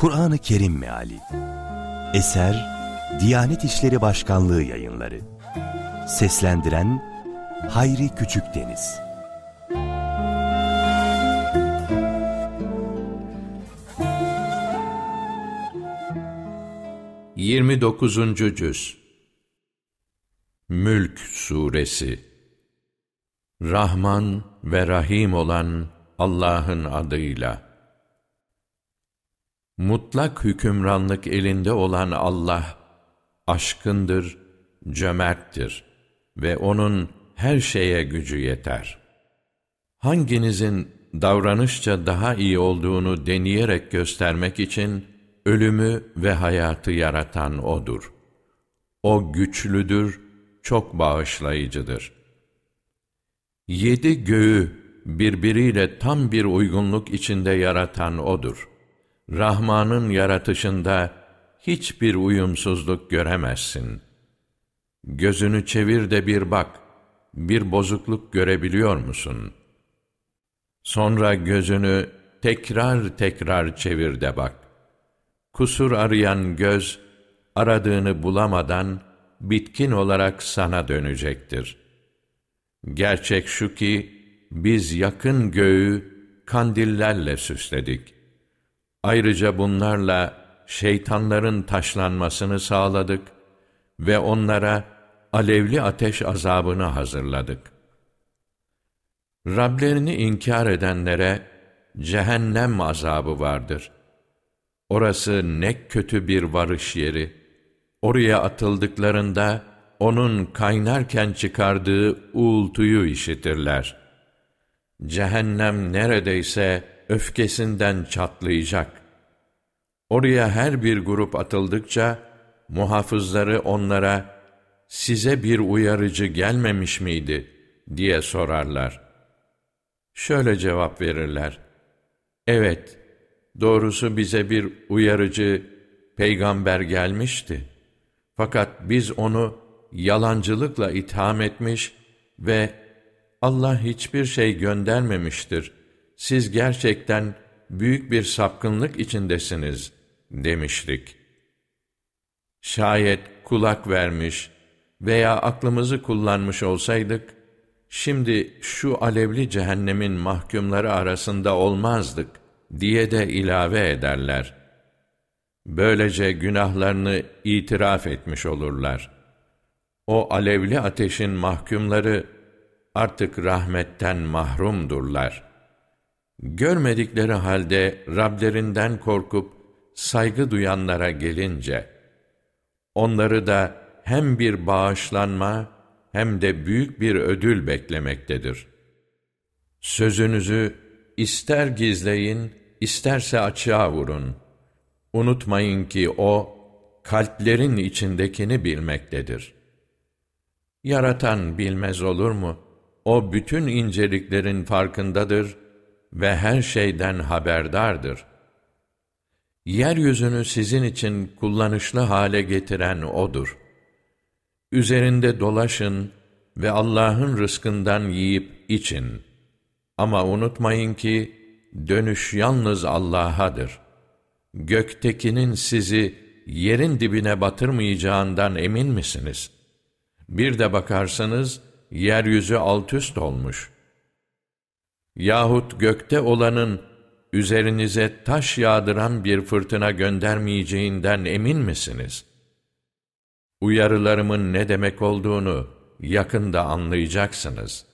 Kur'an-ı Kerim Meali. Eser Diyanet İşleri Başkanlığı Yayınları. Seslendiren Hayri Küçükdeniz Yirmi dokuzuncu Cüz. Mülk Suresi. Rahman ve Rahim olan Allah'ın adıyla Mutlak hükümranlık elinde olan Allah, aşkındır, cömerttir ve O'nun her şeye gücü yeter. Hanginizin davranışça daha iyi olduğunu deneyerek göstermek için, ölümü ve hayatı yaratan O'dur. O güçlüdür, çok bağışlayıcıdır. Yedi göğü birbiriyle tam bir uygunluk içinde yaratan O'dur. Rahman'ın yaratışında hiçbir uyumsuzluk göremezsin. Gözünü çevir de bir bak, bir bozukluk görebiliyor musun? Sonra gözünü tekrar tekrar çevir de bak. Kusur arayan göz, aradığını bulamadan, bitkin olarak sana dönecektir. Gerçek şu ki, biz yakın göğü kandillerle süsledik.'' Ayrıca bunlarla şeytanların taşlanmasını sağladık ve onlara alevli ateş azabını hazırladık. Rablerini inkar edenlere cehennem azabı vardır. Orası ne kötü bir varış yeri. Oraya atıldıklarında onun kaynarken çıkardığı uğultuyu işitirler. Cehennem neredeyse öfkesinden çatlayacak. Oraya her bir grup atıldıkça, muhafızları onlara, size bir uyarıcı gelmemiş miydi, diye sorarlar. Şöyle cevap verirler, evet, doğrusu bize bir uyarıcı, peygamber gelmişti. Fakat biz onu yalancılıkla itham etmiş ve Allah hiçbir şey göndermemiştir siz gerçekten büyük bir sapkınlık içindesiniz demiştik. Şayet kulak vermiş veya aklımızı kullanmış olsaydık, şimdi şu alevli cehennemin mahkumları arasında olmazdık diye de ilave ederler. Böylece günahlarını itiraf etmiş olurlar. O alevli ateşin mahkumları artık rahmetten mahrumdurlar.'' Görmedikleri halde Rablerinden korkup saygı duyanlara gelince, onları da hem bir bağışlanma hem de büyük bir ödül beklemektedir. Sözünüzü ister gizleyin, isterse açığa vurun. Unutmayın ki O, kalplerin içindekini bilmektedir. Yaratan bilmez olur mu? O bütün inceliklerin farkındadır ve her şeyden haberdardır. Yeryüzünü sizin için kullanışlı hale getiren O'dur. Üzerinde dolaşın ve Allah'ın rızkından yiyip için. Ama unutmayın ki, dönüş yalnız Allah'adır. Göktekinin sizi yerin dibine batırmayacağından emin misiniz? Bir de bakarsanız, yeryüzü alt üst olmuş.'' Yahut gökte olanın üzerinize taş yağdıran bir fırtına göndermeyeceğinden emin misiniz? Uyarılarımın ne demek olduğunu yakında anlayacaksınız.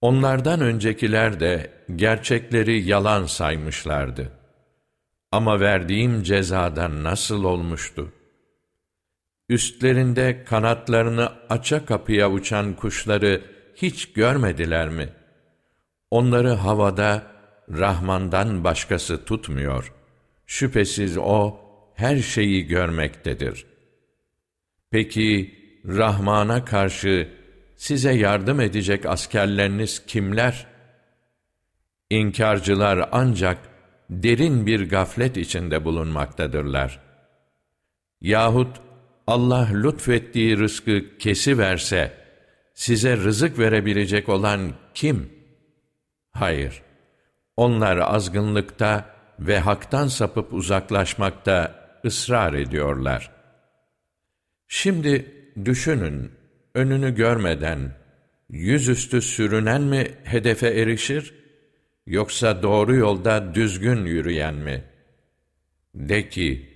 Onlardan öncekiler de gerçekleri yalan saymışlardı. Ama verdiğim cezadan nasıl olmuştu? Üstlerinde kanatlarını aça kapıya uçan kuşları hiç görmediler mi?'' Onları havada Rahman'dan başkası tutmuyor. Şüphesiz O her şeyi görmektedir. Peki Rahman'a karşı size yardım edecek askerleriniz kimler? İnkarcılar ancak derin bir gaflet içinde bulunmaktadırlar. Yahut Allah lütfettiği rızkı kesi verse, size rızık verebilecek olan kim?'' Hayır, onlar azgınlıkta ve haktan sapıp uzaklaşmakta ısrar ediyorlar. Şimdi düşünün, önünü görmeden, yüzüstü sürünen mi hedefe erişir, yoksa doğru yolda düzgün yürüyen mi? De ki,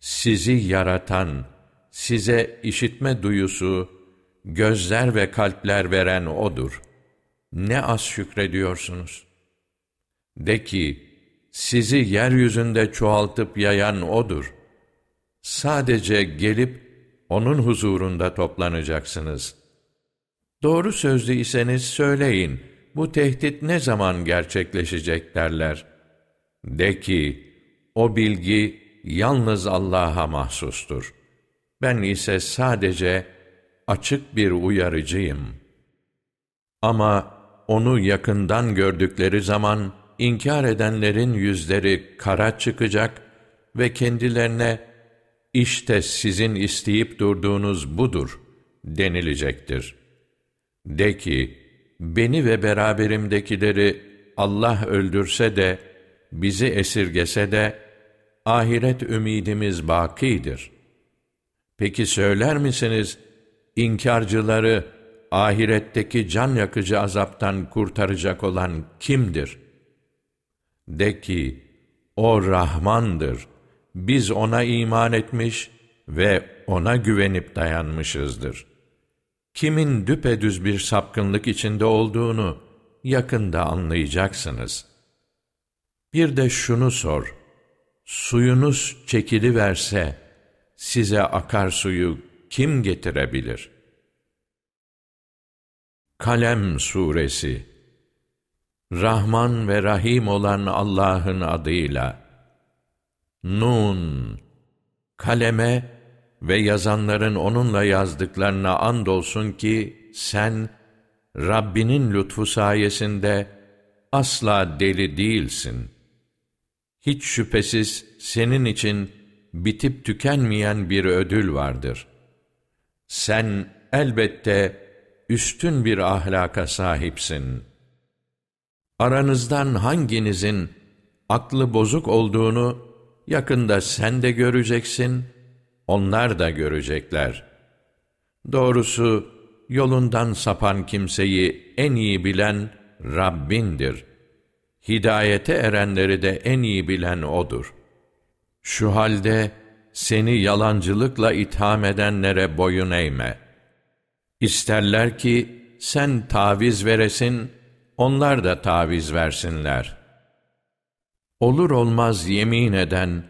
sizi yaratan, size işitme duyusu, gözler ve kalpler veren O'dur. Ne az şükrediyorsunuz. De ki, sizi yeryüzünde çoğaltıp yayan O'dur. Sadece gelip O'nun huzurunda toplanacaksınız. Doğru sözlü iseniz söyleyin, bu tehdit ne zaman gerçekleşecek derler. De ki, o bilgi yalnız Allah'a mahsustur. Ben ise sadece açık bir uyarıcıyım. Ama onu yakından gördükleri zaman, inkar edenlerin yüzleri kara çıkacak ve kendilerine işte sizin isteyip durduğunuz budur denilecektir. De ki, beni ve beraberimdekileri Allah öldürse de, bizi esirgese de, ahiret ümidimiz bakidir. Peki söyler misiniz, inkarcıları ahiretteki can yakıcı azaptan kurtaracak olan kimdir?'' De ki, o Rahmandır. Biz ona iman etmiş ve ona güvenip dayanmışızdır. Kimin düpedüz bir sapkınlık içinde olduğunu yakında anlayacaksınız. Bir de şunu sor. Suyunuz çekili verse size akar suyu kim getirebilir? Kalem Suresi Rahman ve Rahim olan Allah'ın adıyla. Nun, kaleme ve yazanların onunla yazdıklarına andolsun ki sen, Rabbinin lütfu sayesinde asla deli değilsin. Hiç şüphesiz senin için bitip tükenmeyen bir ödül vardır. Sen elbette üstün bir ahlaka sahipsin.'' Aranızdan hanginizin aklı bozuk olduğunu yakında sen de göreceksin, onlar da görecekler. Doğrusu yolundan sapan kimseyi en iyi bilen Rabbindir. Hidayete erenleri de en iyi bilen O'dur. Şu halde seni yalancılıkla itham edenlere boyun eğme. İsterler ki sen taviz veresin, onlar da taviz versinler. Olur olmaz yemin eden,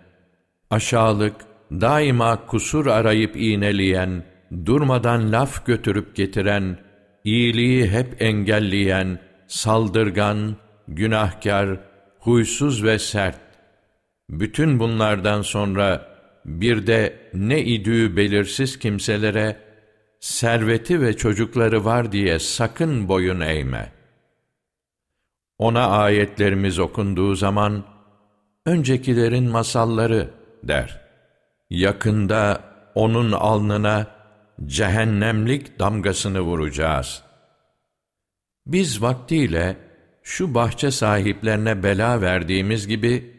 aşağılık, daima kusur arayıp iğneleyen, durmadan laf götürüp getiren, iyiliği hep engelleyen, saldırgan, günahkar, huysuz ve sert. Bütün bunlardan sonra bir de ne idüğü belirsiz kimselere, serveti ve çocukları var diye sakın boyun eğme.'' Ona ayetlerimiz okunduğu zaman, öncekilerin masalları der. Yakında onun alnına cehennemlik damgasını vuracağız. Biz vaktiyle şu bahçe sahiplerine bela verdiğimiz gibi,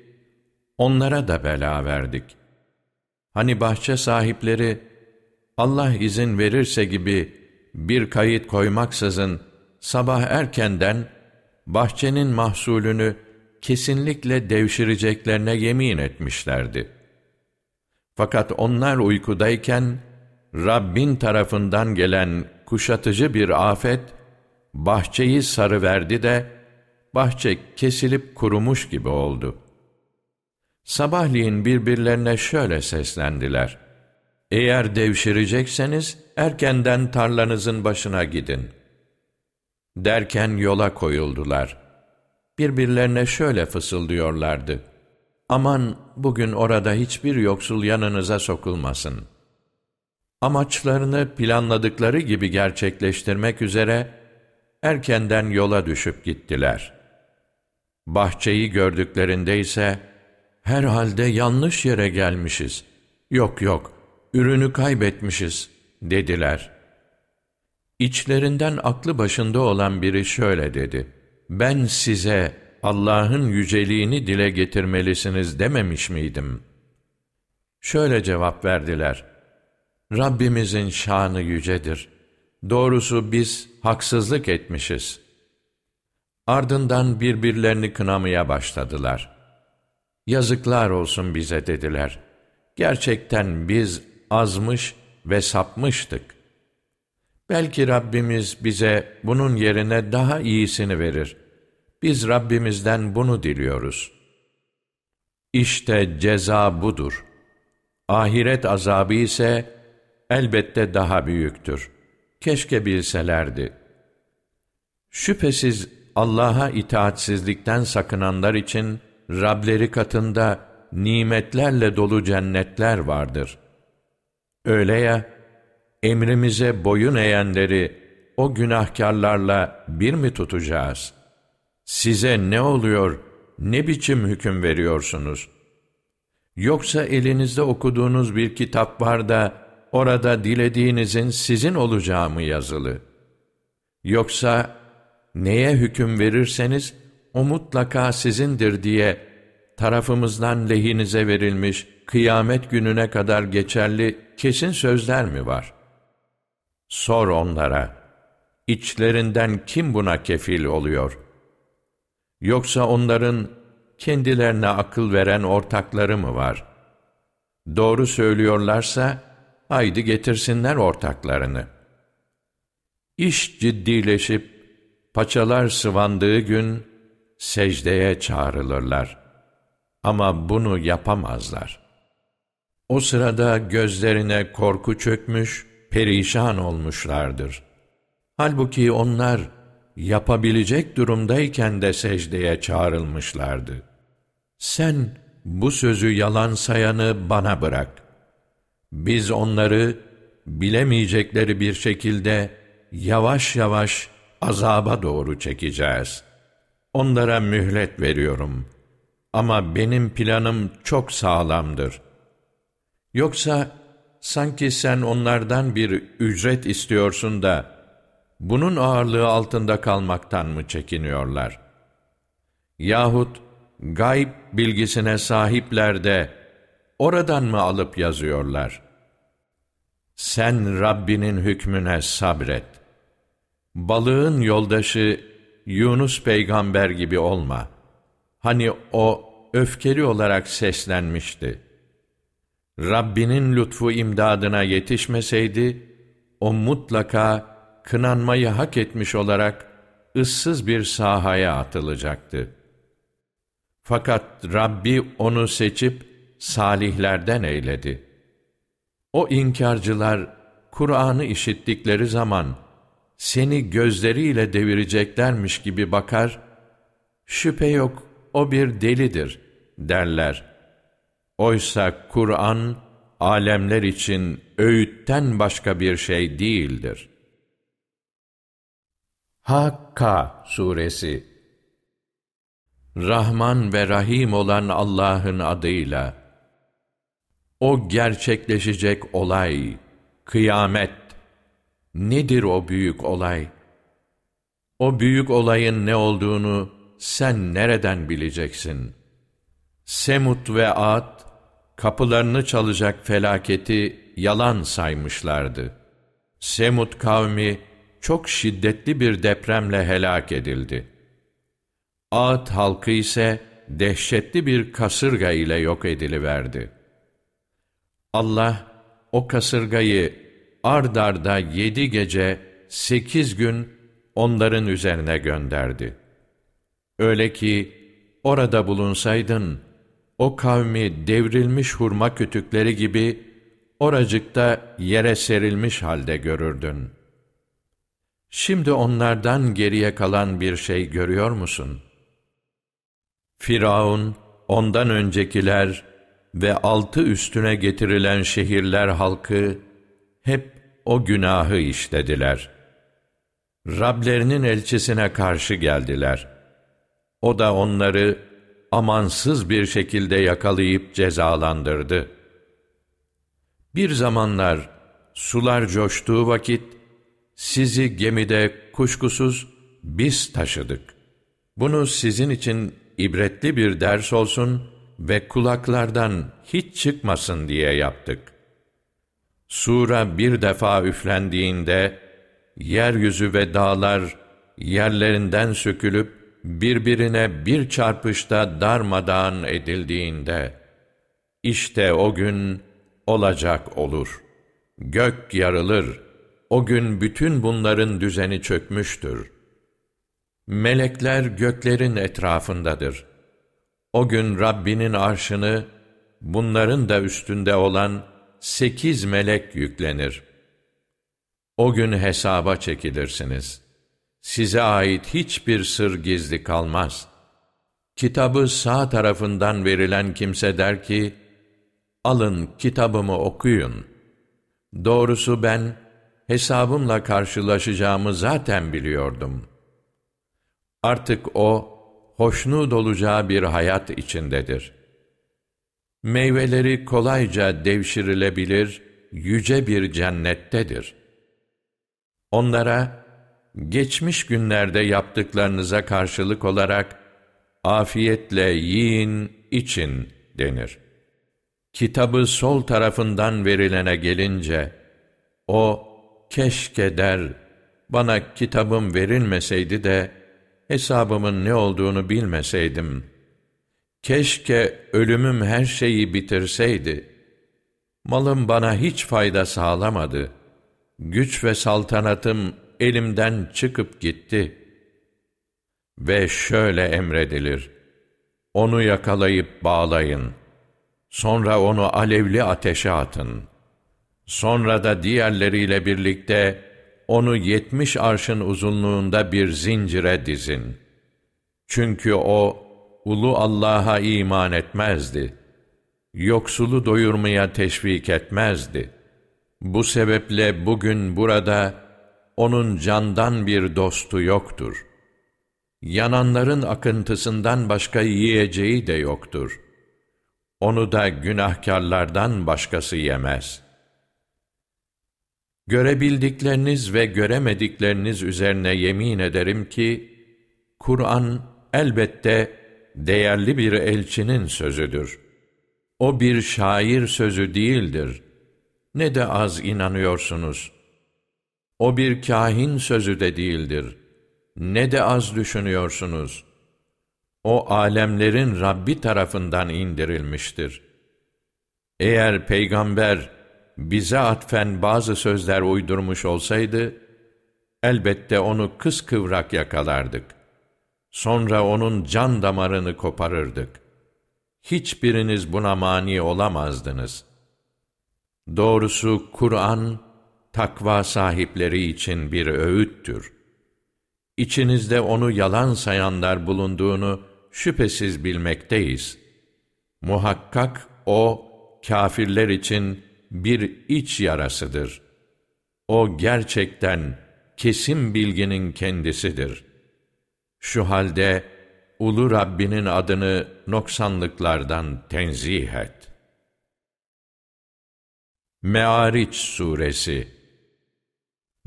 onlara da bela verdik. Hani bahçe sahipleri, Allah izin verirse gibi bir kayıt koymaksızın sabah erkenden bahçenin mahsulünü kesinlikle devşireceklerine yemin etmişlerdi. Fakat onlar uykudayken, Rabbin tarafından gelen kuşatıcı bir afet, bahçeyi sarıverdi de, bahçe kesilip kurumuş gibi oldu. Sabahleyin birbirlerine şöyle seslendiler. Eğer devşirecekseniz, erkenden tarlanızın başına gidin.'' Derken yola koyuldular. Birbirlerine şöyle fısıldıyorlardı. Aman bugün orada hiçbir yoksul yanınıza sokulmasın. Amaçlarını planladıkları gibi gerçekleştirmek üzere erkenden yola düşüp gittiler. Bahçeyi gördüklerinde ise herhalde yanlış yere gelmişiz. Yok yok, ürünü kaybetmişiz dediler.'' İçlerinden aklı başında olan biri şöyle dedi. Ben size Allah'ın yüceliğini dile getirmelisiniz dememiş miydim? Şöyle cevap verdiler. Rabbimizin şanı yücedir. Doğrusu biz haksızlık etmişiz. Ardından birbirlerini kınamaya başladılar. Yazıklar olsun bize dediler. Gerçekten biz azmış ve sapmıştık. Belki Rabbimiz bize bunun yerine daha iyisini verir. Biz Rabbimizden bunu diliyoruz. İşte ceza budur. Ahiret azabı ise elbette daha büyüktür. Keşke bilselerdi. Şüphesiz Allah'a itaatsizlikten sakınanlar için Rableri katında nimetlerle dolu cennetler vardır. Öyle ya, emrimize boyun eğenleri o günahkarlarla bir mi tutacağız? Size ne oluyor, ne biçim hüküm veriyorsunuz? Yoksa elinizde okuduğunuz bir kitap var da, orada dilediğinizin sizin olacağı mı yazılı? Yoksa neye hüküm verirseniz, o mutlaka sizindir diye tarafımızdan lehinize verilmiş, kıyamet gününe kadar geçerli kesin sözler mi var? Sor onlara, içlerinden kim buna kefil oluyor? Yoksa onların kendilerine akıl veren ortakları mı var? Doğru söylüyorlarsa, haydi getirsinler ortaklarını. İş ciddileşip, paçalar sıvandığı gün, secdeye çağrılırlar. Ama bunu yapamazlar. O sırada gözlerine korku çökmüş, perişan olmuşlardır. Halbuki onlar yapabilecek durumdayken de secdeye çağrılmışlardı. Sen bu sözü yalan sayanı bana bırak. Biz onları bilemeyecekleri bir şekilde yavaş yavaş azaba doğru çekeceğiz. Onlara mühlet veriyorum. Ama benim planım çok sağlamdır. Yoksa sanki sen onlardan bir ücret istiyorsun da bunun ağırlığı altında kalmaktan mı çekiniyorlar? Yahut gayb bilgisine sahipler de oradan mı alıp yazıyorlar? Sen Rabbinin hükmüne sabret. Balığın yoldaşı Yunus peygamber gibi olma. Hani o öfkeli olarak seslenmişti. Rabbinin lütfu imdadına yetişmeseydi, o mutlaka kınanmayı hak etmiş olarak ıssız bir sahaya atılacaktı. Fakat Rabbi onu seçip salihlerden eyledi. O inkarcılar Kur'an'ı işittikleri zaman seni gözleriyle devireceklermiş gibi bakar, şüphe yok o bir delidir derler. Oysa Kur'an alemler için öğütten başka bir şey değildir. Hakka suresi Rahman ve Rahim olan Allah'ın adıyla o gerçekleşecek olay, kıyamet. Nedir o büyük olay? O büyük olayın ne olduğunu sen nereden bileceksin? Semut ve Ad, kapılarını çalacak felaketi yalan saymışlardı. Semut kavmi çok şiddetli bir depremle helak edildi. Ad halkı ise dehşetli bir kasırga ile yok ediliverdi. Allah o kasırgayı ard arda yedi gece, sekiz gün onların üzerine gönderdi. Öyle ki orada bulunsaydın, o kavmi devrilmiş hurma kütükleri gibi oracıkta yere serilmiş halde görürdün. Şimdi onlardan geriye kalan bir şey görüyor musun? Firavun, ondan öncekiler ve altı üstüne getirilen şehirler halkı hep o günahı işlediler. Rablerinin elçisine karşı geldiler. O da onları amansız bir şekilde yakalayıp cezalandırdı. Bir zamanlar sular coştuğu vakit sizi gemide kuşkusuz biz taşıdık. Bunu sizin için ibretli bir ders olsun ve kulaklardan hiç çıkmasın diye yaptık. Sura bir defa üflendiğinde, yeryüzü ve dağlar yerlerinden sökülüp, birbirine bir çarpışta darmadağın edildiğinde, işte o gün olacak olur. Gök yarılır. O gün bütün bunların düzeni çökmüştür. Melekler göklerin etrafındadır. O gün Rabbinin arşını, bunların da üstünde olan sekiz melek yüklenir. O gün hesaba çekilirsiniz. Size ait hiçbir sır gizli kalmaz. Kitabı sağ tarafından verilen kimse der ki, alın kitabımı okuyun. Doğrusu ben hesabımla karşılaşacağımı zaten biliyordum. Artık o, hoşnut olacağı bir hayat içindedir. Meyveleri kolayca devşirilebilir, yüce bir cennettedir. Onlara, geçmiş günlerde yaptıklarınıza karşılık olarak, afiyetle yiyin, için denir. Kitabı sol tarafından verilene gelince, o, keşke der, bana kitabım verilmeseydi de, hesabımın ne olduğunu bilmeseydim. Keşke ölümüm her şeyi bitirseydi. Malım bana hiç fayda sağlamadı. Güç ve saltanatım elimden çıkıp gitti. Ve şöyle emredilir. Onu yakalayıp bağlayın. Sonra onu alevli ateşe atın. Sonra da diğerleriyle birlikte onu yetmiş arşın uzunluğunda bir zincire dizin. Çünkü o, ulu Allah'a iman etmezdi. Yoksulu doyurmaya teşvik etmezdi. Bu sebeple bugün burada, onun candan bir dostu yoktur. Yananların akıntısından başka yiyeceği de yoktur. Onu da günahkarlardan başkası yemez.'' Görebildikleriniz ve göremedikleriniz üzerine yemin ederim ki, Kur'an elbette değerli bir elçinin sözüdür. O bir şair sözü değildir. Ne de az inanıyorsunuz. O bir kahin sözü de değildir. Ne de az düşünüyorsunuz. O alemlerin Rabbi tarafından indirilmiştir. Eğer peygamber, bize atfen bazı sözler uydurmuş olsaydı, elbette onu kıskıvrak yakalardık. Sonra onun can damarını koparırdık. Hiçbiriniz buna mani olamazdınız. Doğrusu Kur'an, takva sahipleri için bir öğüttür. İçinizde onu yalan sayanlar bulunduğunu şüphesiz bilmekteyiz. Muhakkak o, kafirler için bir iç yarasıdır. O gerçekten kesin bilginin kendisidir. Şu halde ulu Rabbinin adını noksanlıklardan tenzih et. Me'ariç Suresi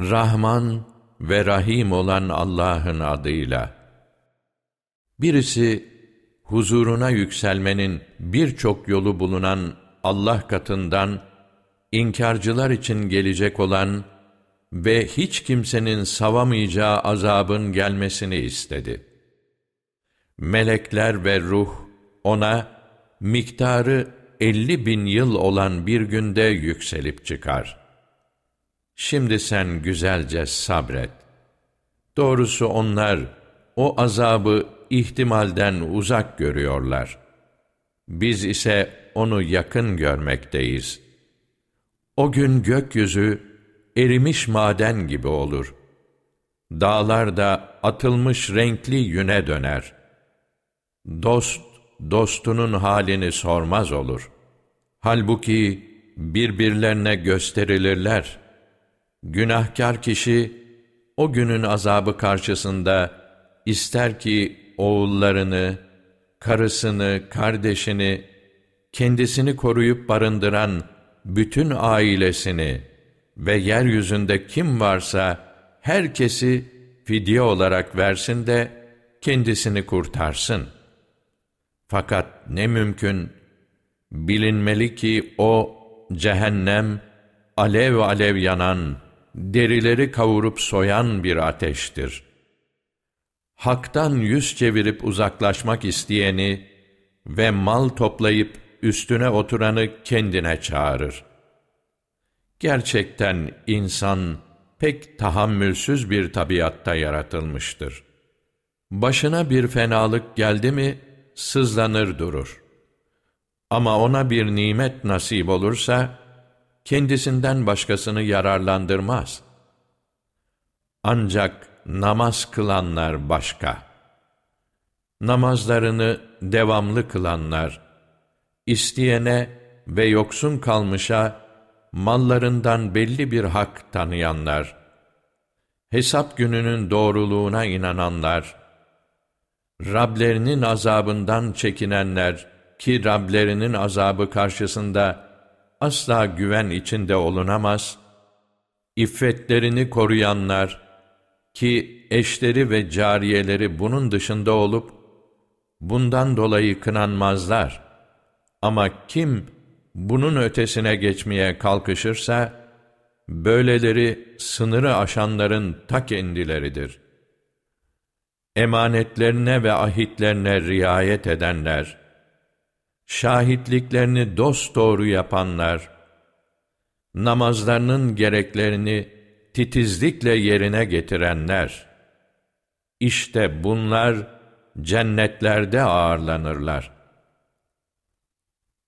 Rahman ve Rahim olan Allah'ın adıyla. Birisi, huzuruna yükselmenin birçok yolu bulunan Allah katından inkarcılar için gelecek olan ve hiç kimsenin savamayacağı azabın gelmesini istedi. Melekler ve ruh ona miktarı elli bin yıl olan bir günde yükselip çıkar. Şimdi sen güzelce sabret. Doğrusu onlar o azabı ihtimalden uzak görüyorlar. Biz ise onu yakın görmekteyiz.'' O gün gökyüzü erimiş maden gibi olur. Dağlar da atılmış renkli yüne döner. Dost, dostunun halini sormaz olur. Halbuki birbirlerine gösterilirler. Günahkar kişi, o günün azabı karşısında ister ki oğullarını, karısını, kardeşini, kendisini koruyup barındıran bütün ailesini ve yeryüzünde kim varsa herkesi fidye olarak versin de kendisini kurtarsın. Fakat ne mümkün, bilinmeli ki o cehennem, alev alev yanan, derileri kavurup soyan bir ateştir. Hak'tan yüz çevirip uzaklaşmak isteyeni ve mal toplayıp üstüne oturanı kendine çağırır. Gerçekten insan pek tahammülsüz bir tabiatta yaratılmıştır. Başına bir fenalık geldi mi sızlanır durur. Ama ona bir nimet nasip olursa kendisinden başkasını yararlandırmaz. Ancak namaz kılanlar başka. Namazlarını devamlı kılanlar, isteyene ve yoksun kalmışa mallarından belli bir hak tanıyanlar, hesap gününün doğruluğuna inananlar, Rablerinin azabından çekinenler ki Rablerinin azabı karşısında asla güven içinde olunamaz, iffetlerini koruyanlar ki eşleri ve cariyeleri bunun dışında olup, bundan dolayı kınanmazlar. Ama kim bunun ötesine geçmeye kalkışırsa, böyleleri sınırı aşanların ta kendileridir. Emanetlerine ve ahitlerine riayet edenler, şahitliklerini dosdoğru yapanlar, namazlarının gereklerini titizlikle yerine getirenler, işte bunlar cennetlerde ağırlanırlar.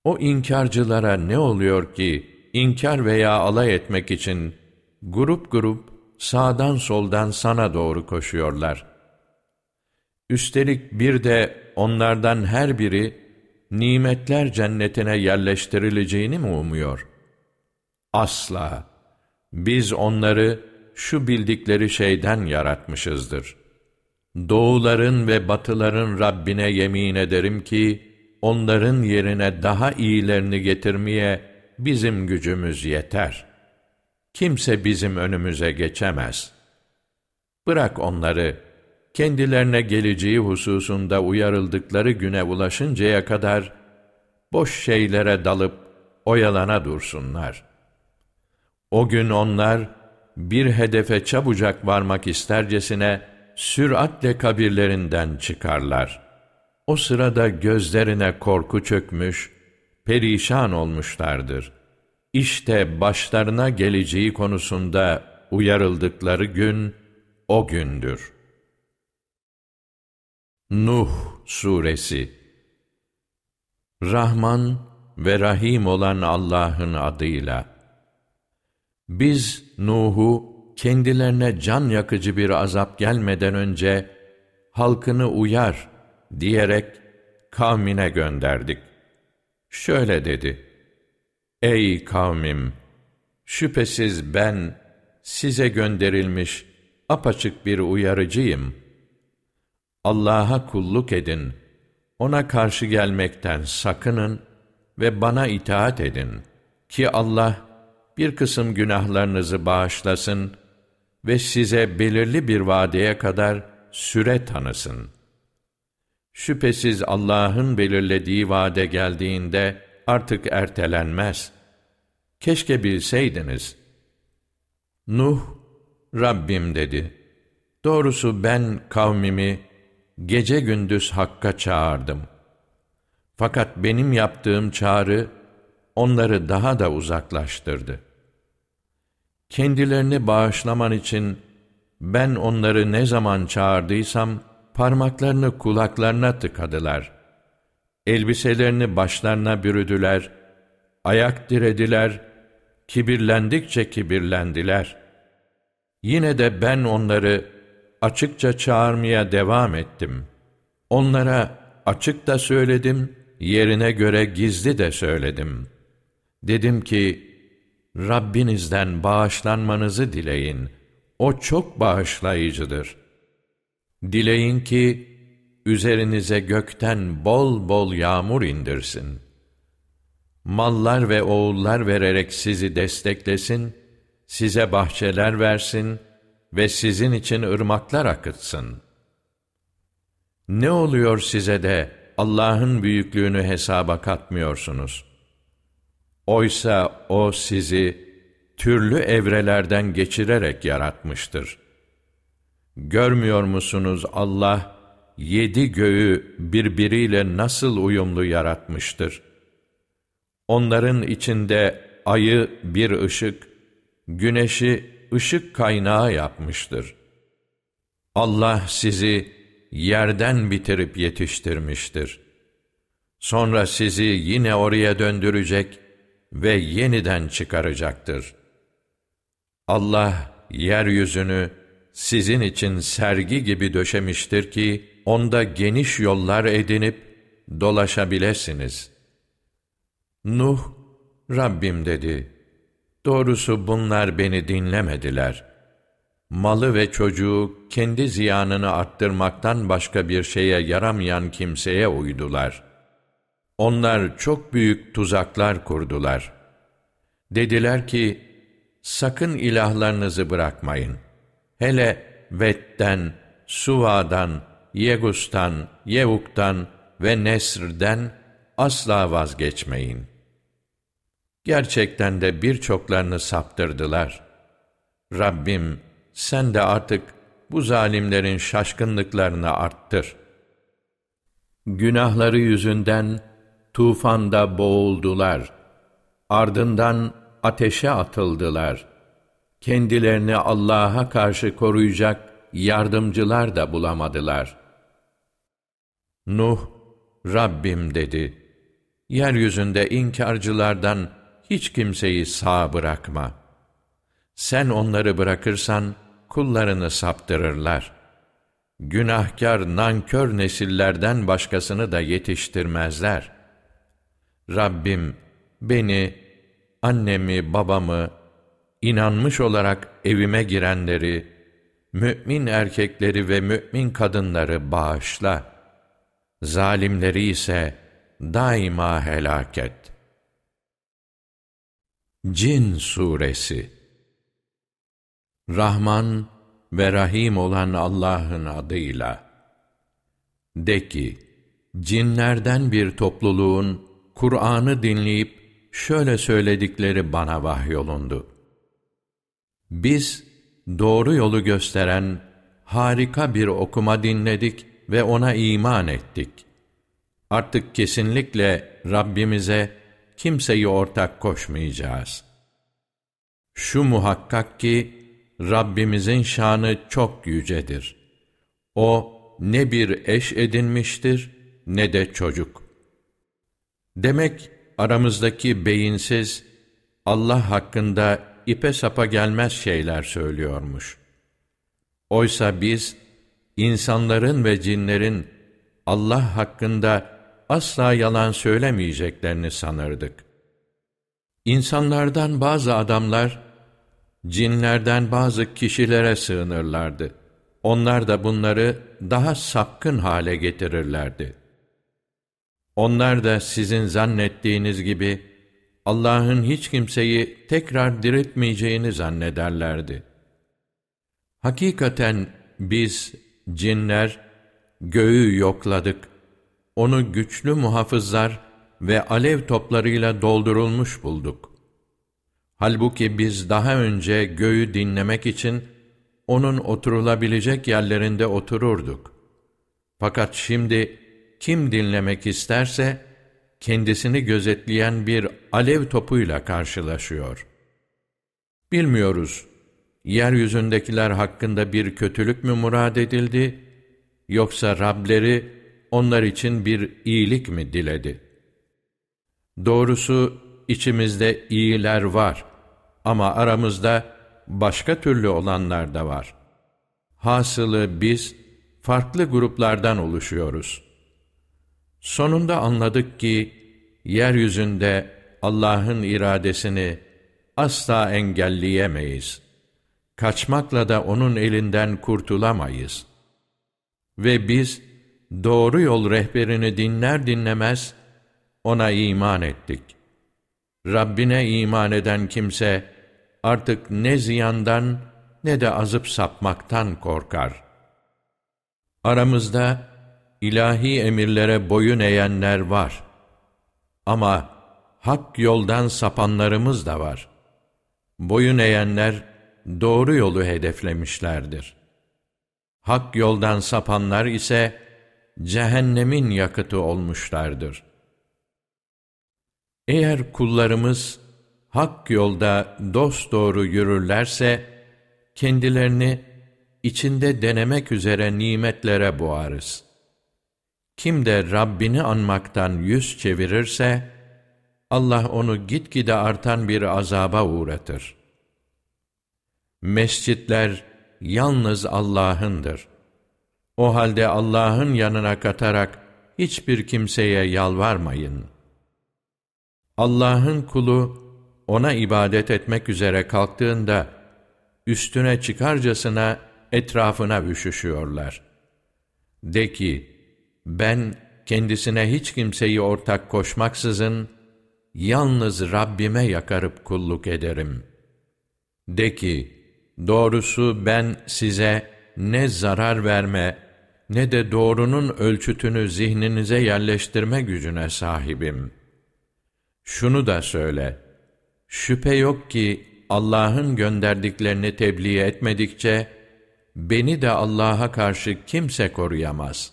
O inkarcılara ne oluyor ki, inkar veya alay etmek için grup grup sağdan soldan sana doğru koşuyorlar. Üstelik bir de onlardan her biri nimetler cennetine yerleştirileceğini mi umuyor? Asla! Biz onları şu bildikleri şeyden yaratmışızdır. Doğuların ve batıların Rabbine yemin ederim ki, onların yerine daha iyilerini getirmeye bizim gücümüz yeter. Kimse bizim önümüze geçemez. Bırak onları, kendilerine geleceği hususunda uyarıldıkları güne ulaşıncaya kadar, boş şeylere dalıp oyalana dursunlar. O gün onlar, bir hedefe çabucak varmak istercesine, süratle kabirlerinden çıkarlar.'' O sırada gözlerine korku çökmüş, perişan olmuşlardır. İşte başlarına geleceği konusunda uyarıldıkları gün o gündür. Nuh Suresi Rahman ve Rahim olan Allah'ın adıyla Biz Nuh'u kendilerine can yakıcı bir azap gelmeden önce halkını uyar diyerek kavmine gönderdik. Şöyle dedi, Ey kavmim! Şüphesiz ben size gönderilmiş apaçık bir uyarıcıyım. Allah'a kulluk edin, ona karşı gelmekten sakının ve bana itaat edin ki Allah bir kısım günahlarınızı bağışlasın ve size belirli bir vadeye kadar süre tanısın.'' Şüphesiz Allah'ın belirlediği vade geldiğinde artık ertelenmez. Keşke bilseydiniz. Nuh, Rabbim dedi. Doğrusu ben kavmimi gece gündüz Hakk'a çağırdım. Fakat benim yaptığım çağrı onları daha da uzaklaştırdı. Kendilerini bağışlaman için ben onları ne zaman çağırdıysam, parmaklarını kulaklarına tıkadılar. Elbiselerini başlarına bürüdüler, ayak dirediler, kibirlendikçe kibirlendiler. Yine de ben onları açıkça çağırmaya devam ettim. Onlara açık da söyledim, yerine göre gizli de söyledim. Dedim ki, Rabbinizden bağışlanmanızı dileyin. O çok bağışlayıcıdır. Dileyin ki üzerinize gökten bol bol yağmur indirsin. Mallar ve oğullar vererek sizi desteklesin, size bahçeler versin ve sizin için ırmaklar akıtsın. Ne oluyor size de Allah'ın büyüklüğünü hesaba katmıyorsunuz? Oysa O sizi türlü evrelerden geçirerek yaratmıştır. Görmüyor musunuz Allah yedi göğü birbiriyle nasıl uyumlu yaratmıştır? Onların içinde ayı bir ışık, güneşi ışık kaynağı yapmıştır. Allah sizi yerden bitirip yetiştirmiştir. Sonra sizi yine oraya döndürecek ve yeniden çıkaracaktır. Allah yeryüzünü sizin için sergi gibi döşemiştir ki onda geniş yollar edinip dolaşabilesiniz. Nuh, Rabbim dedi, doğrusu bunlar beni dinlemediler. Malı ve çocuğu kendi ziyanını arttırmaktan başka bir şeye yaramayan kimseye uydular. Onlar çok büyük tuzaklar kurdular. Dediler ki, sakın ilahlarınızı bırakmayın. Hele Vet'ten, Suva'dan, Yegus'tan, Yevuk'tan ve Nesr'den asla vazgeçmeyin. Gerçekten de birçoklarını saptırdılar. Rabbim sen de artık bu zalimlerin şaşkınlıklarını arttır. Günahları yüzünden tufanda boğuldular. Ardından ateşe atıldılar. Kendilerini Allah'a karşı koruyacak yardımcılar da bulamadılar. Nuh, Rabbim dedi, yeryüzünde inkarcılardan hiç kimseyi sağ bırakma. Sen onları bırakırsan, kullarını saptırırlar. Günahkar, nankör nesillerden başkasını da yetiştirmezler. Rabbim, beni, annemi, babamı, inanmış olarak evime girenleri, mümin erkekleri ve mümin kadınları bağışla. Zalimleri ise daima helak et. Cin Suresi Rahman ve Rahim olan Allah'ın adıyla. De ki, cinlerden bir topluluğun Kur'an'ı dinleyip şöyle söyledikleri bana vahyolundu. Biz doğru yolu gösteren harika bir okuma dinledik ve ona iman ettik. Artık kesinlikle Rabbimize kimseyi ortak koşmayacağız. Şu muhakkak ki Rabbimizin şanı çok yücedir. O ne bir eş edinmiştir ne de çocuk. Demek aramızdaki beyinsiz, Allah hakkında ipe sapa gelmez şeyler söylüyormuş. Oysa biz, insanların ve cinlerin Allah hakkında asla yalan söylemeyeceklerini sanırdık. İnsanlardan bazı adamlar, cinlerden bazı kişilere sığınırlardı. Onlar da bunları daha sapkın hale getirirlerdi. Onlar da sizin zannettiğiniz gibi Allah'ın hiç kimseyi tekrar diriltmeyeceğini zannederlerdi. Hakikaten biz cinler göğü yokladık. Onu güçlü muhafızlar ve alev toplarıyla doldurulmuş bulduk. Halbuki biz daha önce göğü dinlemek için onun oturulabilecek yerlerinde otururduk. Fakat şimdi kim dinlemek isterse, kendisini gözetleyen bir alev topuyla karşılaşıyor. Bilmiyoruz, yeryüzündekiler hakkında bir kötülük mü murad edildi, yoksa Rableri onlar için bir iyilik mi diledi? Doğrusu içimizde iyiler var ama aramızda başka türlü olanlar da var. Hasılı biz farklı gruplardan oluşuyoruz.'' Sonunda anladık ki, yeryüzünde Allah'ın iradesini asla engelleyemeyiz. Kaçmakla da O'nun elinden kurtulamayız. Ve biz, doğru yol rehberini dinler dinlemez, O'na iman ettik. Rabbine iman eden kimse, artık ne ziyandan ne de azıp sapmaktan korkar. Aramızda, ilahi emirlere boyun eğenler var. Ama hak yoldan sapanlarımız da var. Boyun eğenler doğru yolu hedeflemişlerdir. Hak yoldan sapanlar ise cehennemin yakıtı olmuşlardır. Eğer kullarımız hak yolda dosdoğru yürürlerse, kendilerini içinde denemek üzere nimetlere boğarız. Kim de Rabbini anmaktan yüz çevirirse, Allah onu gitgide artan bir azaba uğratır. Mescitler yalnız Allah'ındır. O halde Allah'ın yanına katarak hiçbir kimseye yalvarmayın. Allah'ın kulu ona ibadet etmek üzere kalktığında üstüne çıkarcasına etrafına üşüşüyorlar. De ki, ben kendisine hiç kimseyi ortak koşmaksızın, yalnız Rabbime yakarıp kulluk ederim. De ki, doğrusu ben size ne zarar verme, ne de doğrunun ölçütünü zihninize yerleştirme gücüne sahibim. Şunu da söyle, şüphe yok ki Allah'ın gönderdiklerini tebliğ etmedikçe, beni de Allah'a karşı kimse koruyamaz.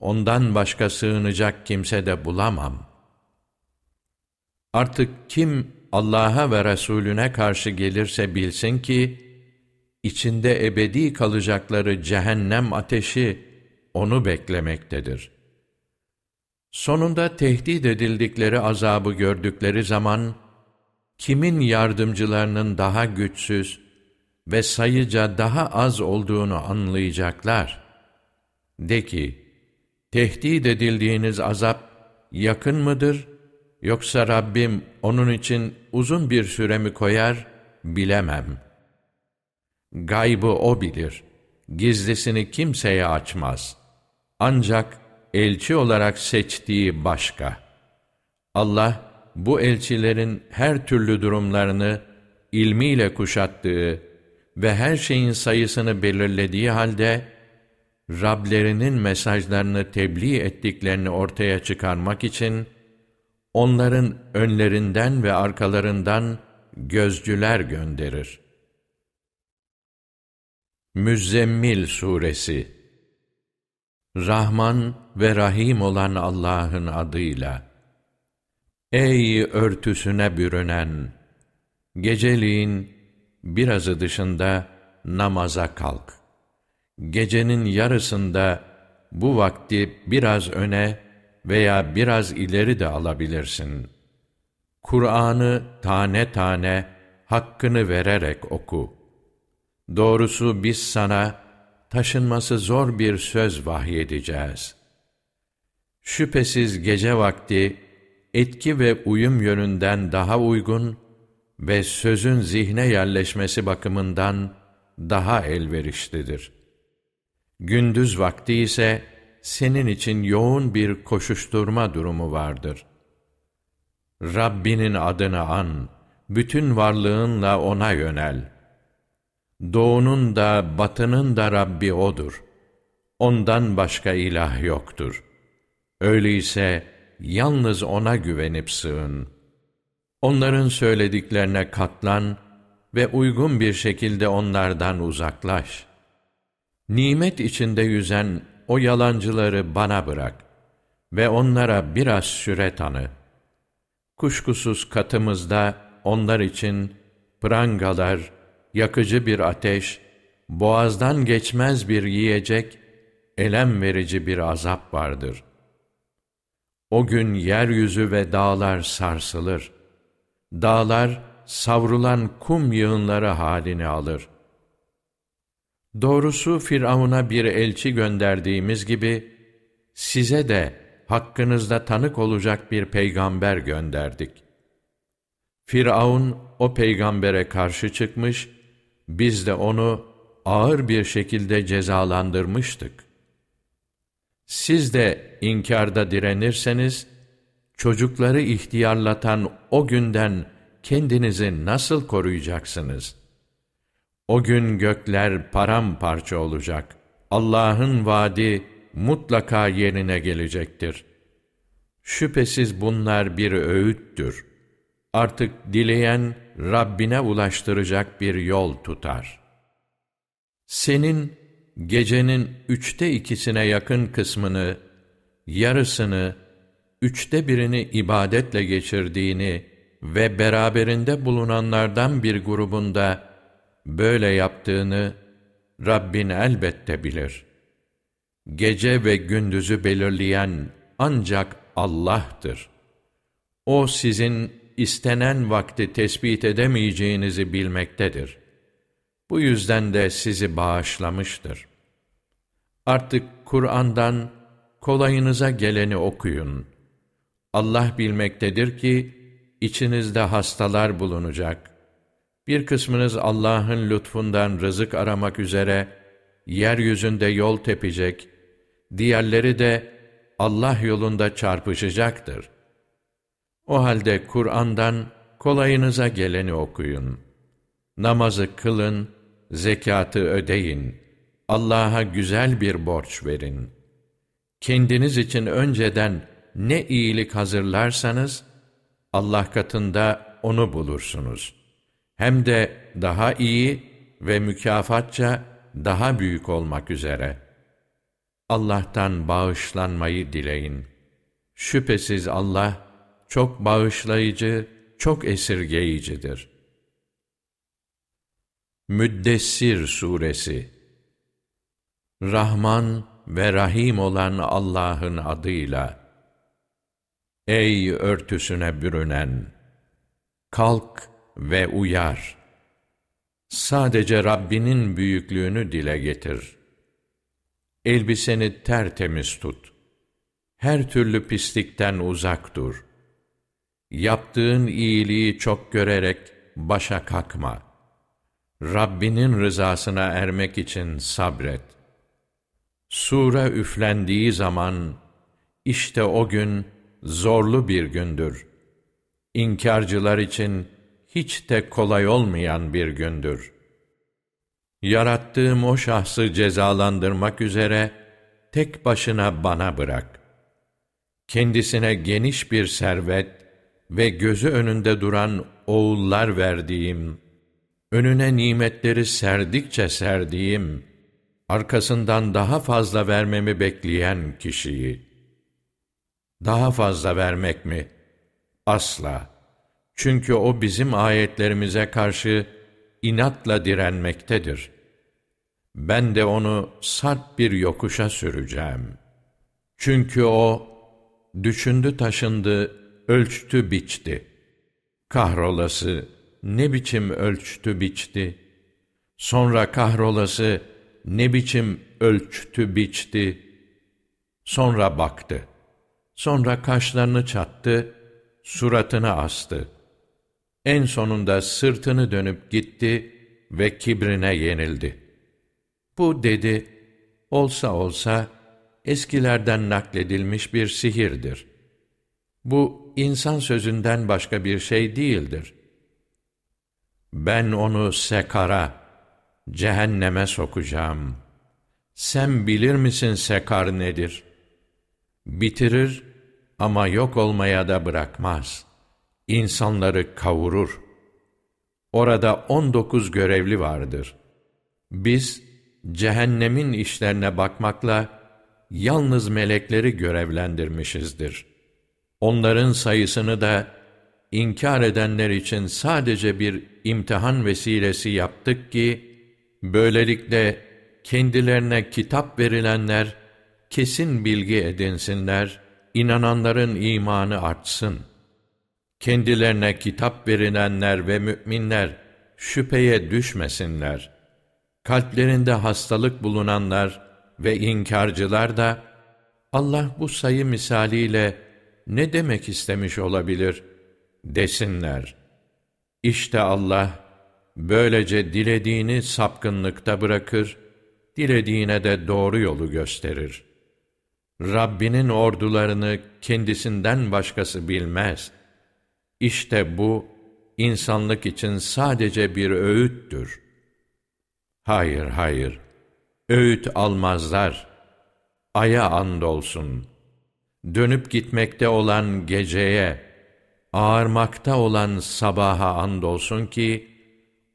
Ondan başka sığınacak kimse de bulamam. Artık kim Allah'a ve Resulüne karşı gelirse bilsin ki, içinde ebedi kalacakları cehennem ateşi onu beklemektedir. Sonunda tehdit edildikleri azabı gördükleri zaman, kimin yardımcılarının daha güçsüz ve sayıca daha az olduğunu anlayacaklar. De ki, tehdit edildiğiniz azap yakın mıdır, yoksa Rabbim onun için uzun bir süre mi koyar, bilemem.'' Gaybı O bilir. Gizlisini kimseye açmaz. Ancak elçi olarak seçtiği başka. Allah, bu elçilerin her türlü durumlarını ilmiyle kuşattığı ve her şeyin sayısını belirlediği halde, Rablerinin mesajlarını tebliğ ettiklerini ortaya çıkarmak için, onların önlerinden ve arkalarından gözcüler gönderir. Müzzemmil Suresi Rahman ve Rahim olan Allah'ın adıyla Ey örtüsüne bürünen! Geceliğin birazı dışında namaza kalk. Gecenin yarısında bu vakti biraz öne veya biraz ileri de alabilirsin. Kur'an'ı tane tane hakkını vererek oku.'' Doğrusu biz sana taşınması zor bir söz vahyedeceğiz. Şüphesiz gece vakti etki ve uyum yönünden daha uygun ve sözün zihne yerleşmesi bakımından daha elverişlidir. Gündüz vakti ise senin için yoğun bir koşuşturma durumu vardır. Rabbinin adını an, bütün varlığınla O'na yönel.'' Doğunun da batının da Rabbi O'dur. Ondan başka ilah yoktur. Öyleyse yalnız O'na güvenip sığın. Onların söylediklerine katlan ve uygun bir şekilde onlardan uzaklaş. Nimet içinde yüzen o yalancıları bana bırak ve onlara biraz süre tanı. Kuşkusuz katımızda onlar için prangalar, yakıcı bir ateş, boğazdan geçmez bir yiyecek, elem verici bir azap vardır. O gün yeryüzü ve dağlar sarsılır. Dağlar savrulan kum yığınları halini alır. Doğrusu Firavun'a bir elçi gönderdiğimiz gibi, size de hakkınızda tanık olacak bir peygamber gönderdik. Firavun o peygambere karşı çıkmış, biz de onu ağır bir şekilde cezalandırmıştık. Siz de inkarda direnirseniz, çocukları ihtiyarlatan o günden kendinizi nasıl koruyacaksınız? O gün gökler paramparça olacak. Allah'ın vaadi mutlaka yerine gelecektir. Şüphesiz bunlar bir öğüttür. Artık dileyen Rabbine ulaştıracak bir yol tutar. Senin gecenin üçte ikisine yakın kısmını, yarısını, üçte birini ibadetle geçirdiğini ve beraberinde bulunanlardan bir grubunda böyle yaptığını Rabbin elbette bilir. Gece ve gündüzü belirleyen ancak Allah'tır. O sizin istenen vakti tespit edemeyeceğinizi bilmektedir. Bu yüzden de sizi bağışlamıştır. Artık Kur'an'dan kolayınıza geleni okuyun. Allah bilmektedir ki, içinizde hastalar bulunacak. Bir kısmınız Allah'ın lütfundan rızık aramak üzere, yeryüzünde yol tepecek, diğerleri de Allah yolunda çarpışacaktır. O halde Kur'an'dan kolayınıza geleni okuyun. Namazı kılın, zekatı ödeyin. Allah'a güzel bir borç verin. Kendiniz için önceden ne iyilik hazırlarsanız, Allah katında onu bulursunuz. Hem de daha iyi ve mükafatça daha büyük olmak üzere. Allah'tan bağışlanmayı dileyin. Şüphesiz Allah çok bağışlayıcı, çok esirgeyicidir. Müddessir Suresi Rahman ve Rahim olan Allah'ın adıyla Ey örtüsüne bürünen! Kalk ve uyar. Sadece Rabbinin büyüklüğünü dile getir. Elbiseni tertemiz tut. Her türlü pislikten uzak dur. Yaptığın iyiliği çok görerek başa kalkma. Rabbinin rızasına ermek için sabret. Sure üflendiği zaman, işte o gün, zorlu bir gündür. İnkarcılar için hiç de kolay olmayan bir gündür. Yarattığım o şahsı cezalandırmak üzere tek başına bana bırak. Kendisine geniş bir servet ve gözü önünde duran oğullar verdiğim, önüne nimetleri serdikçe serdiğim, arkasından daha fazla vermemi bekleyen kişiyi, daha fazla vermek mi? Asla. Çünkü o bizim ayetlerimize karşı inatla direnmektedir. Ben de onu sarp bir yokuşa süreceğim. Çünkü o düşündü taşındı, ölçtü biçti. Kahrolası ne biçim ölçtü biçti. Sonra kahrolası ne biçim ölçtü biçti. Sonra baktı. Sonra kaşlarını çattı, suratını astı. En sonunda sırtını dönüp gitti ve kibrine yenildi. Bu dedi, olsa olsa eskilerden nakledilmiş bir sihirdir. Bu insan sözünden başka bir şey değildir. Ben onu sekara, cehenneme sokacağım. Sen bilir misin sekar nedir? Bitirir ama yok olmaya da bırakmaz. İnsanları kavurur. Orada on dokuz görevli vardır. Biz cehennemin işlerine bakmakla yalnız melekleri görevlendirmişizdir. Onların sayısını da inkar edenler için sadece bir imtihan vesilesi yaptık ki, böylelikle kendilerine kitap verilenler kesin bilgi edinsinler inananların imanı artsın. Kendilerine kitap verilenler ve müminler şüpheye düşmesinler. Kalplerinde hastalık bulunanlar ve inkarcılar da Allah bu sayı misaliyle ne demek istemiş olabilir desinler. İşte Allah böylece dilediğini sapkınlıkta bırakır, dilediğine de doğru yolu gösterir.'' Rabbinin ordularını kendisinden başkası bilmez. İşte bu, insanlık için sadece bir öğüttür. Hayır, hayır, öğüt almazlar. aya andolsun. Dönüp gitmekte olan geceye, ağarmakta olan sabaha andolsun ki,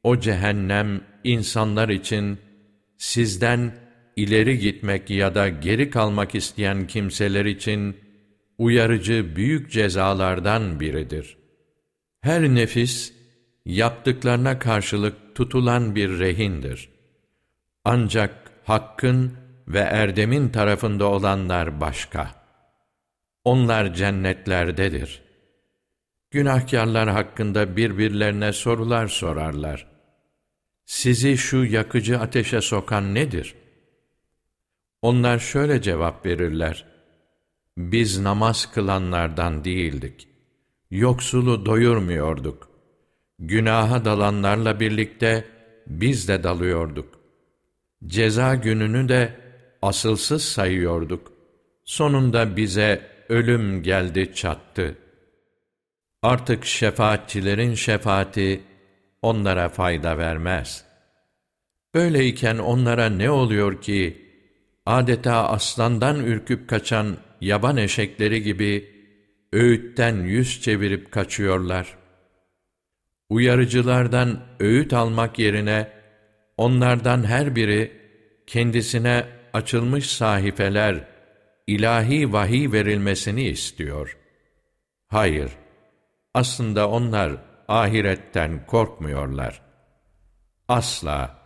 o cehennem insanlar için sizden ileri gitmek ya da geri kalmak isteyen kimseler için uyarıcı büyük cezalardan biridir. Her nefis, yaptıklarına karşılık tutulan bir rehindir. Ancak hakkın ve erdemin tarafında olanlar başka. Onlar cennetlerdedir. Günahkarlar hakkında birbirlerine sorular sorarlar. Sizi şu yakıcı ateşe sokan nedir? Onlar şöyle cevap verirler. Biz namaz kılanlardan değildik. Yoksulu doyurmuyorduk. Günaha dalanlarla birlikte biz de dalıyorduk. Ceza gününü de asılsız sayıyorduk. Sonunda bize ölüm geldi çattı. Artık şefaatçilerin şefaati onlara fayda vermez. Böyleyken onlara ne oluyor ki, adeta aslandan ürküp kaçan yaban eşekleri gibi öğütten yüz çevirip kaçıyorlar. Uyarıcılardan öğüt almak yerine onlardan her biri kendisine açılmış sahifeler, ilahi vahiy verilmesini istiyor. Hayır, aslında onlar ahiretten korkmuyorlar. Asla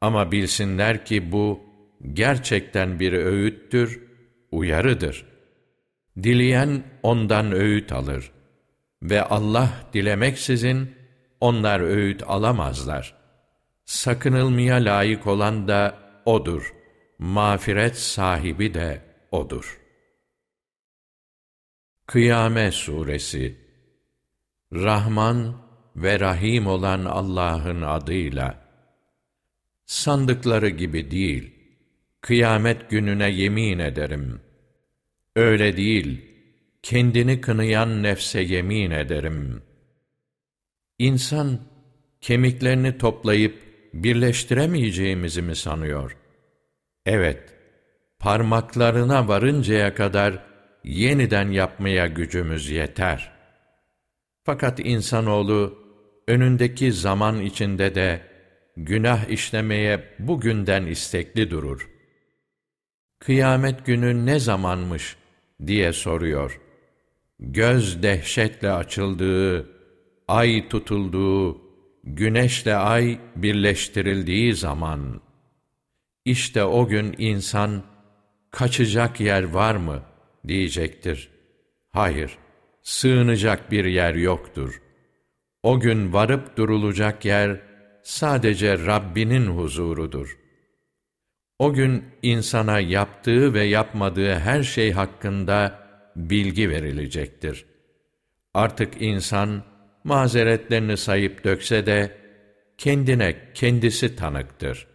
ama bilsinler ki bu gerçekten bir öğüttür, uyarıdır. Dileyen ondan öğüt alır ve Allah dilemeksizin onlar öğüt alamazlar. Sakınılmaya layık olan da O'dur. Mağfiret sahibi de O'dur. Kıyame Suresi Rahman ve Rahim olan Allah'ın adıyla Sandıkları gibi değil, kıyamet gününe yemin ederim. Öyle değil, kendini kınayan nefse yemin ederim. İnsan, kemiklerini toplayıp birleştiremeyeceğimizi mi sanıyor? Evet, parmaklarına varıncaya kadar yeniden yapmaya gücümüz yeter. Fakat insanoğlu önündeki zaman içinde de günah işlemeye bugünden istekli durur. Kıyamet günü ne zamanmış diye soruyor. Göz dehşetle açıldığı, ay tutulduğu, güneşle ay birleştirildiği zaman, işte o gün insan, kaçacak yer var mı diyecektir. Hayır, sığınacak bir yer yoktur. O gün varıp durulacak yer, sadece Rabbinin huzurudur. O gün insana yaptığı ve yapmadığı her şey hakkında bilgi verilecektir. Artık insan, mazeretlerini sayıp dökse de, kendine kendisi tanıktır.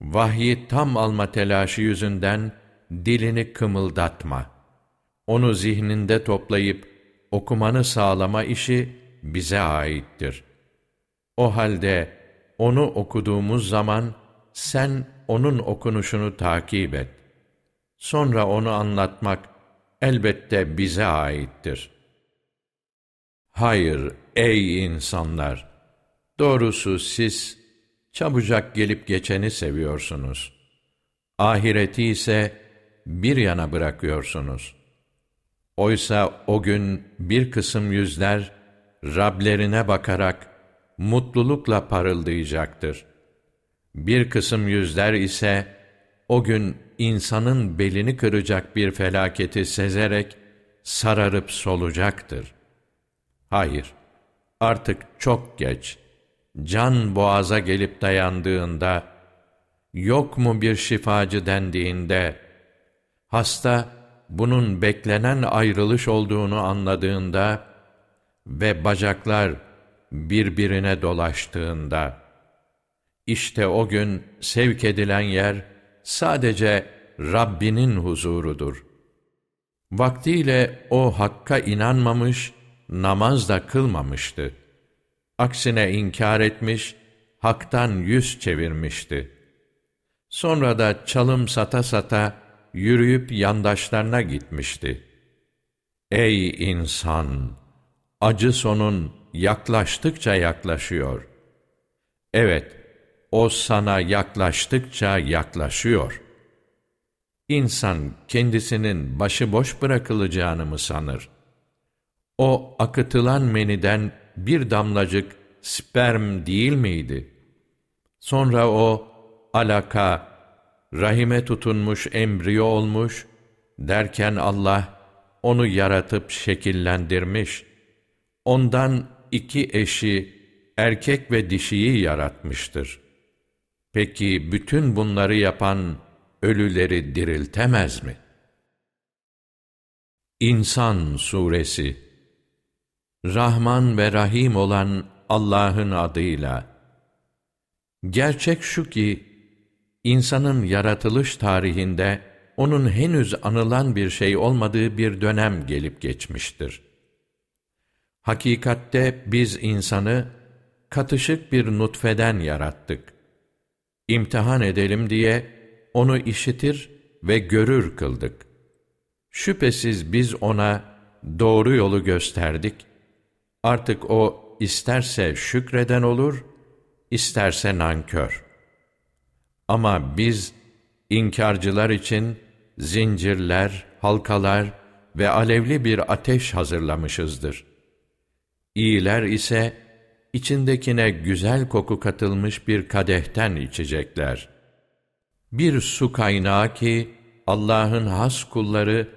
Vahyi tam alma telaşı yüzünden dilini kımıldatma. Onu zihninde toplayıp okumanı sağlama işi bize aittir. O halde onu okuduğumuz zaman sen onun okunuşunu takip et. Sonra onu anlatmak elbette bize aittir.'' Hayır ey insanlar! Doğrusu siz çabucak gelip geçeni seviyorsunuz. Ahireti ise bir yana bırakıyorsunuz. Oysa o gün bir kısım yüzler Rablerine bakarak mutlulukla parıldayacaktır. Bir kısım yüzler ise o gün insanın belini kıracak bir felaketi sezerek sararıp solacaktır. Hayır, artık çok geç. Can boğaza gelip dayandığında, yok mu bir şifacı dendiğinde, hasta bunun beklenen ayrılış olduğunu anladığında ve bacaklar birbirine dolaştığında, işte o gün sevk edilen yer sadece Rabbinin huzurudur. Vaktiyle o hakka inanmamış namaz da kılmamıştı. Aksine inkar etmiş, haktan yüz çevirmişti. Sonra da çalım sata sata yürüyüp yandaşlarına gitmişti. Ey insan! Acı sonun yaklaştıkça yaklaşıyor. Evet, o sana yaklaştıkça yaklaşıyor. İnsan kendisinin başıboş bırakılacağını mı sanır? O akıtılan meniden bir damlacık sperm değil miydi? Sonra o alaka, rahime tutunmuş embriyo olmuş, derken Allah onu yaratıp şekillendirmiş, ondan iki eşi, erkek ve dişiyi yaratmıştır. Peki bütün bunları yapan ölüleri diriltemez mi? İnsan Suresi Rahman ve Rahim olan Allah'ın adıyla Gerçek şu ki, insanın yaratılış tarihinde onun henüz anılan bir şey olmadığı bir dönem gelip geçmiştir. Hakikatte biz insanı katışık bir nutfeden yarattık. İmtihan edelim diye onu işitir ve görür kıldık. Şüphesiz biz ona doğru yolu gösterdik. Artık o isterse şükreden olur, isterse nankör. Ama biz inkarcılar için zincirler, halkalar ve alevli bir ateş hazırlamışızdır. İyiler ise içindekine güzel koku katılmış bir kadehten içecekler. Bir su kaynağı ki Allah'ın has kulları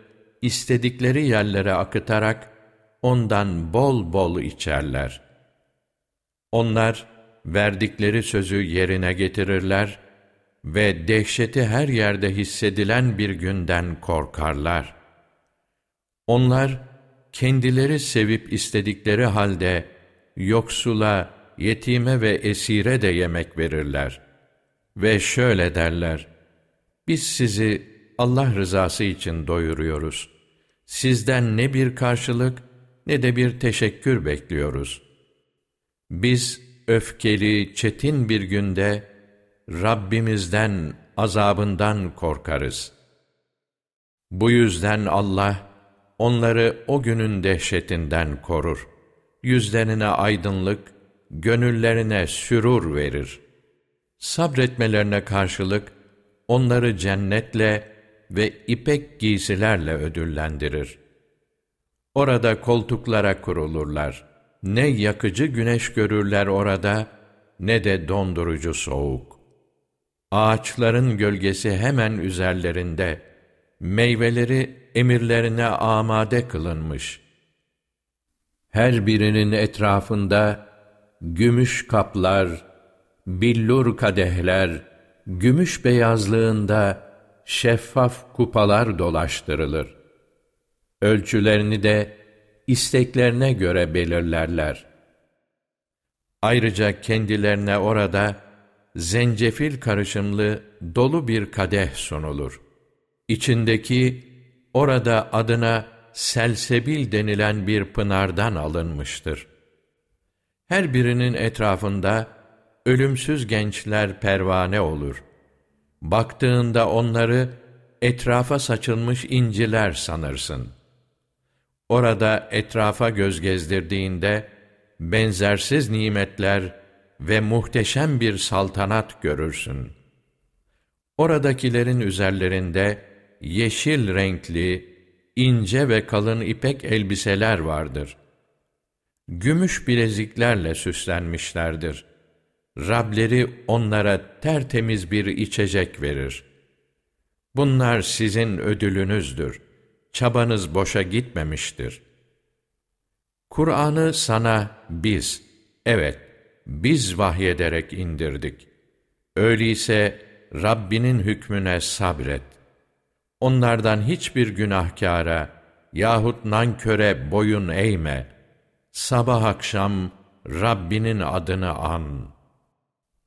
istedikleri yerlere akıtarak ondan bol bol içerler. Onlar verdikleri sözü yerine getirirler ve dehşeti her yerde hissedilen bir günden korkarlar. Onlar kendileri sevip istedikleri halde yoksula, yetime ve esire de yemek verirler. Ve şöyle derler, biz sizi Allah rızası için doyuruyoruz. Sizden ne bir karşılık ne de bir teşekkür bekliyoruz. Biz öfkeli, çetin bir günde Rabbimizden, azabından korkarız. Bu yüzden Allah onları o günün dehşetinden korur. Yüzlerine aydınlık, gönüllerine sürur verir. Sabretmelerine karşılık onları cennetle ve ipek giysilerle ödüllendirir. Orada koltuklara kurulurlar. Ne yakıcı güneş görürler orada, ne de dondurucu soğuk. Ağaçların gölgesi hemen üzerlerinde, meyveleri emirlerine amade kılınmış. Her birinin etrafında gümüş kaplar, billur kadehler, gümüş beyazlığında şeffaf kupalar dolaştırılır. Ölçülerini de isteklerine göre belirlerler. Ayrıca kendilerine orada zencefil karışımlı dolu bir kadeh sunulur. İçindeki orada adına selsebil denilen bir pınardan alınmıştır. Her birinin etrafında ölümsüz gençler pervane olur. Baktığında onları etrafa saçılmış inciler sanırsın.'' Orada etrafa göz gezdirdiğinde benzersiz nimetler ve muhteşem bir saltanat görürsün. Oradakilerin üzerlerinde yeşil renkli, ince ve kalın ipek elbiseler vardır. Gümüş bileziklerle süslenmişlerdir. Rableri onlara tertemiz bir içecek verir. Bunlar sizin ödülünüzdür.'' Çabanız boşa gitmemiştir. Kur'an'ı sana biz, evet, biz vahyederek indirdik. Öyleyse Rabbinin hükmüne sabret. Onlardan hiçbir günahkara yahut nanköre boyun eğme. Sabah akşam Rabbinin adını an.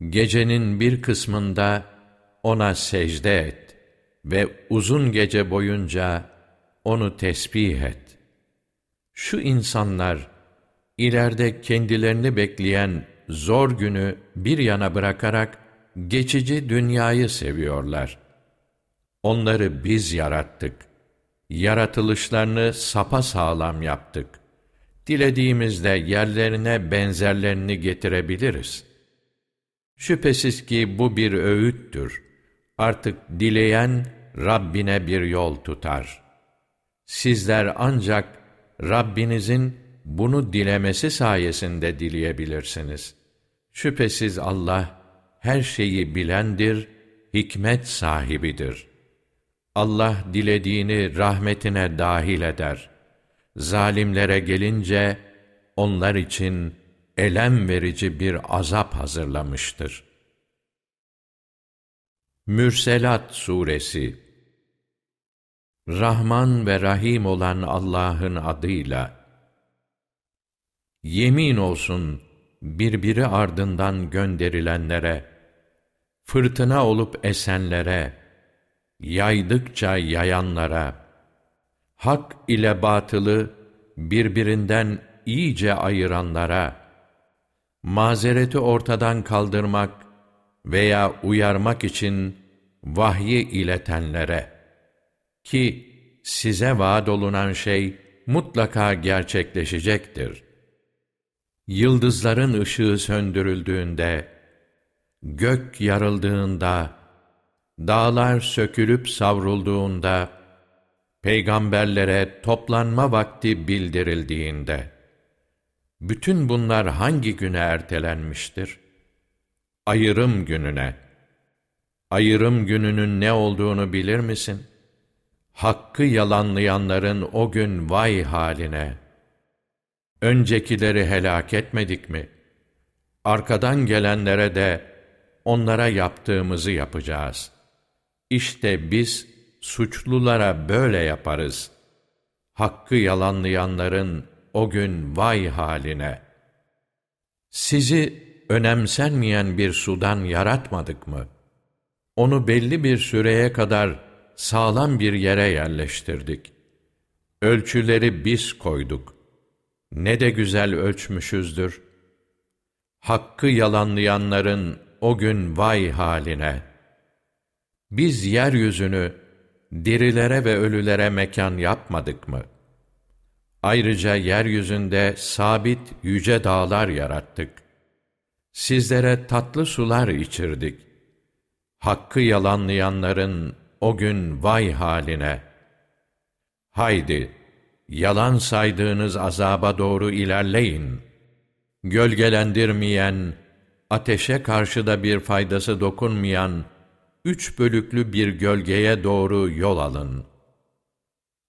Gecenin bir kısmında ona secde et ve uzun gece boyunca onu tesbih et. Şu insanlar, ileride kendilerini bekleyen zor günü bir yana bırakarak, geçici dünyayı seviyorlar. Onları biz yarattık. Yaratılışlarını sapa sağlam yaptık. Dilediğimizde yerlerine benzerlerini getirebiliriz. Şüphesiz ki bu bir öğüttür. Artık dileyen Rabbine bir yol tutar. Sizler ancak Rabbinizin bunu dilemesi sayesinde dileyebilirsiniz. Şüphesiz Allah her şeyi bilendir, hikmet sahibidir. Allah dilediğini rahmetine dahil eder. Zalimlere gelince onlar için elem verici bir azap hazırlamıştır. Mürselat Suresi Rahman ve Rahim olan Allah'ın adıyla. Yemin olsun birbiri ardından gönderilenlere, fırtına olup esenlere, yaydıkça yayanlara, hak ile batılı birbirinden iyice ayıranlara, mazereti ortadan kaldırmak veya uyarmak için vahyi iletenlere ki size vaad olunan şey mutlaka gerçekleşecektir. Yıldızların ışığı söndürüldüğünde, gök yarıldığında, dağlar sökülüp savrulduğunda, peygamberlere toplanma vakti bildirildiğinde, bütün bunlar hangi güne ertelenmiştir? Ayırım gününe. Ayırım gününün ne olduğunu bilir misin? Hakkı yalanlayanların o gün vay haline. Öncekileri helak etmedik mi? Arkadan gelenlere de onlara yaptığımızı yapacağız. İşte biz suçlulara böyle yaparız. Hakkı yalanlayanların o gün vay haline. Sizi önemsenmeyen bir sudan yaratmadık mı? Onu belli bir süreye kadar sağlam bir yere yerleştirdik. Ölçüleri biz koyduk. Ne de güzel ölçmüşüzdür. Hakkı yalanlayanların o gün vay haline. Biz yeryüzünü dirilere ve ölülere mekan yapmadık mı? Ayrıca yeryüzünde sabit yüce dağlar yarattık. Sizlere tatlı sular içirdik. Hakkı yalanlayanların o gün vay haline. Haydi, yalan saydığınız azaba doğru ilerleyin. Gölgelendirmeyen, ateşe karşı da bir faydası dokunmayan, üç bölüklü bir gölgeye doğru yol alın.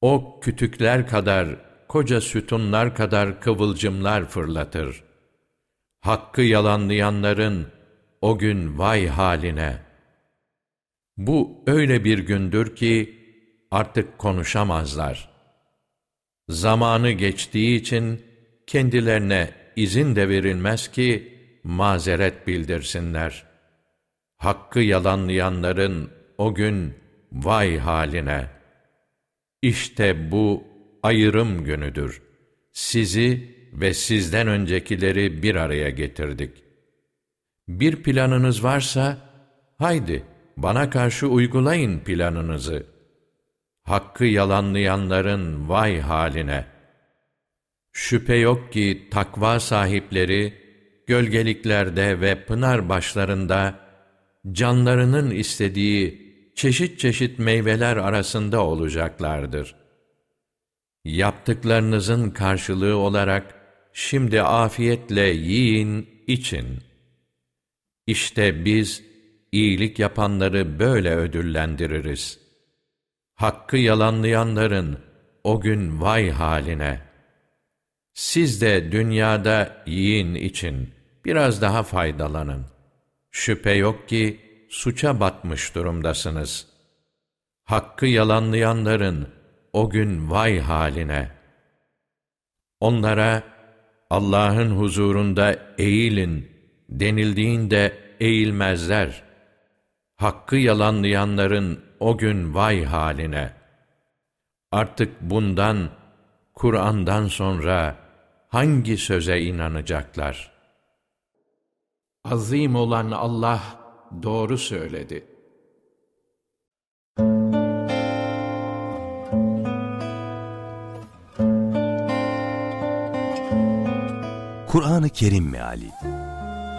O kütükler kadar, koca sütunlar kadar kıvılcımlar fırlatır. Hakkı yalanlayanların o gün vay haline. Bu öyle bir gündür ki artık konuşamazlar. Zamanı geçtiği için kendilerine izin de verilmez ki mazeret bildirsinler.'' hakkı yalanlayanların o gün vay haline. İşte bu ayrım günüdür. Sizi ve sizden öncekileri bir araya getirdik. Bir planınız varsa, haydi bana karşı uygulayın planınızı. Hakkı yalanlayanların vay haline. Şüphe yok ki takva sahipleri, gölgeliklerde ve pınar başlarında, canlarının istediği çeşit çeşit meyveler arasında olacaklardır. Yaptıklarınızın karşılığı olarak şimdi afiyetle yiyin, için. İşte biz iyilik yapanları böyle ödüllendiririz. Hakkı yalanlayanların o gün vay haline. Siz de dünyada yiyin için biraz daha faydalanın. Şüphe yok ki suça batmış durumdasınız. Hakkı yalanlayanların o gün vay haline. Onlara Allah'ın huzurunda eğilin denildiğinde eğilmezler. Hakkı yalanlayanların o gün vay haline. Artık bundan, Kur'an'dan sonra hangi söze inanacaklar? Azim olan Allah doğru söyledi. Kur'an-ı Kerim Meali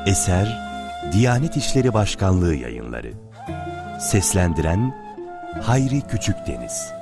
Eser Diyanet İşleri Başkanlığı Yayınları. Seslendiren Hayri Küçükdeniz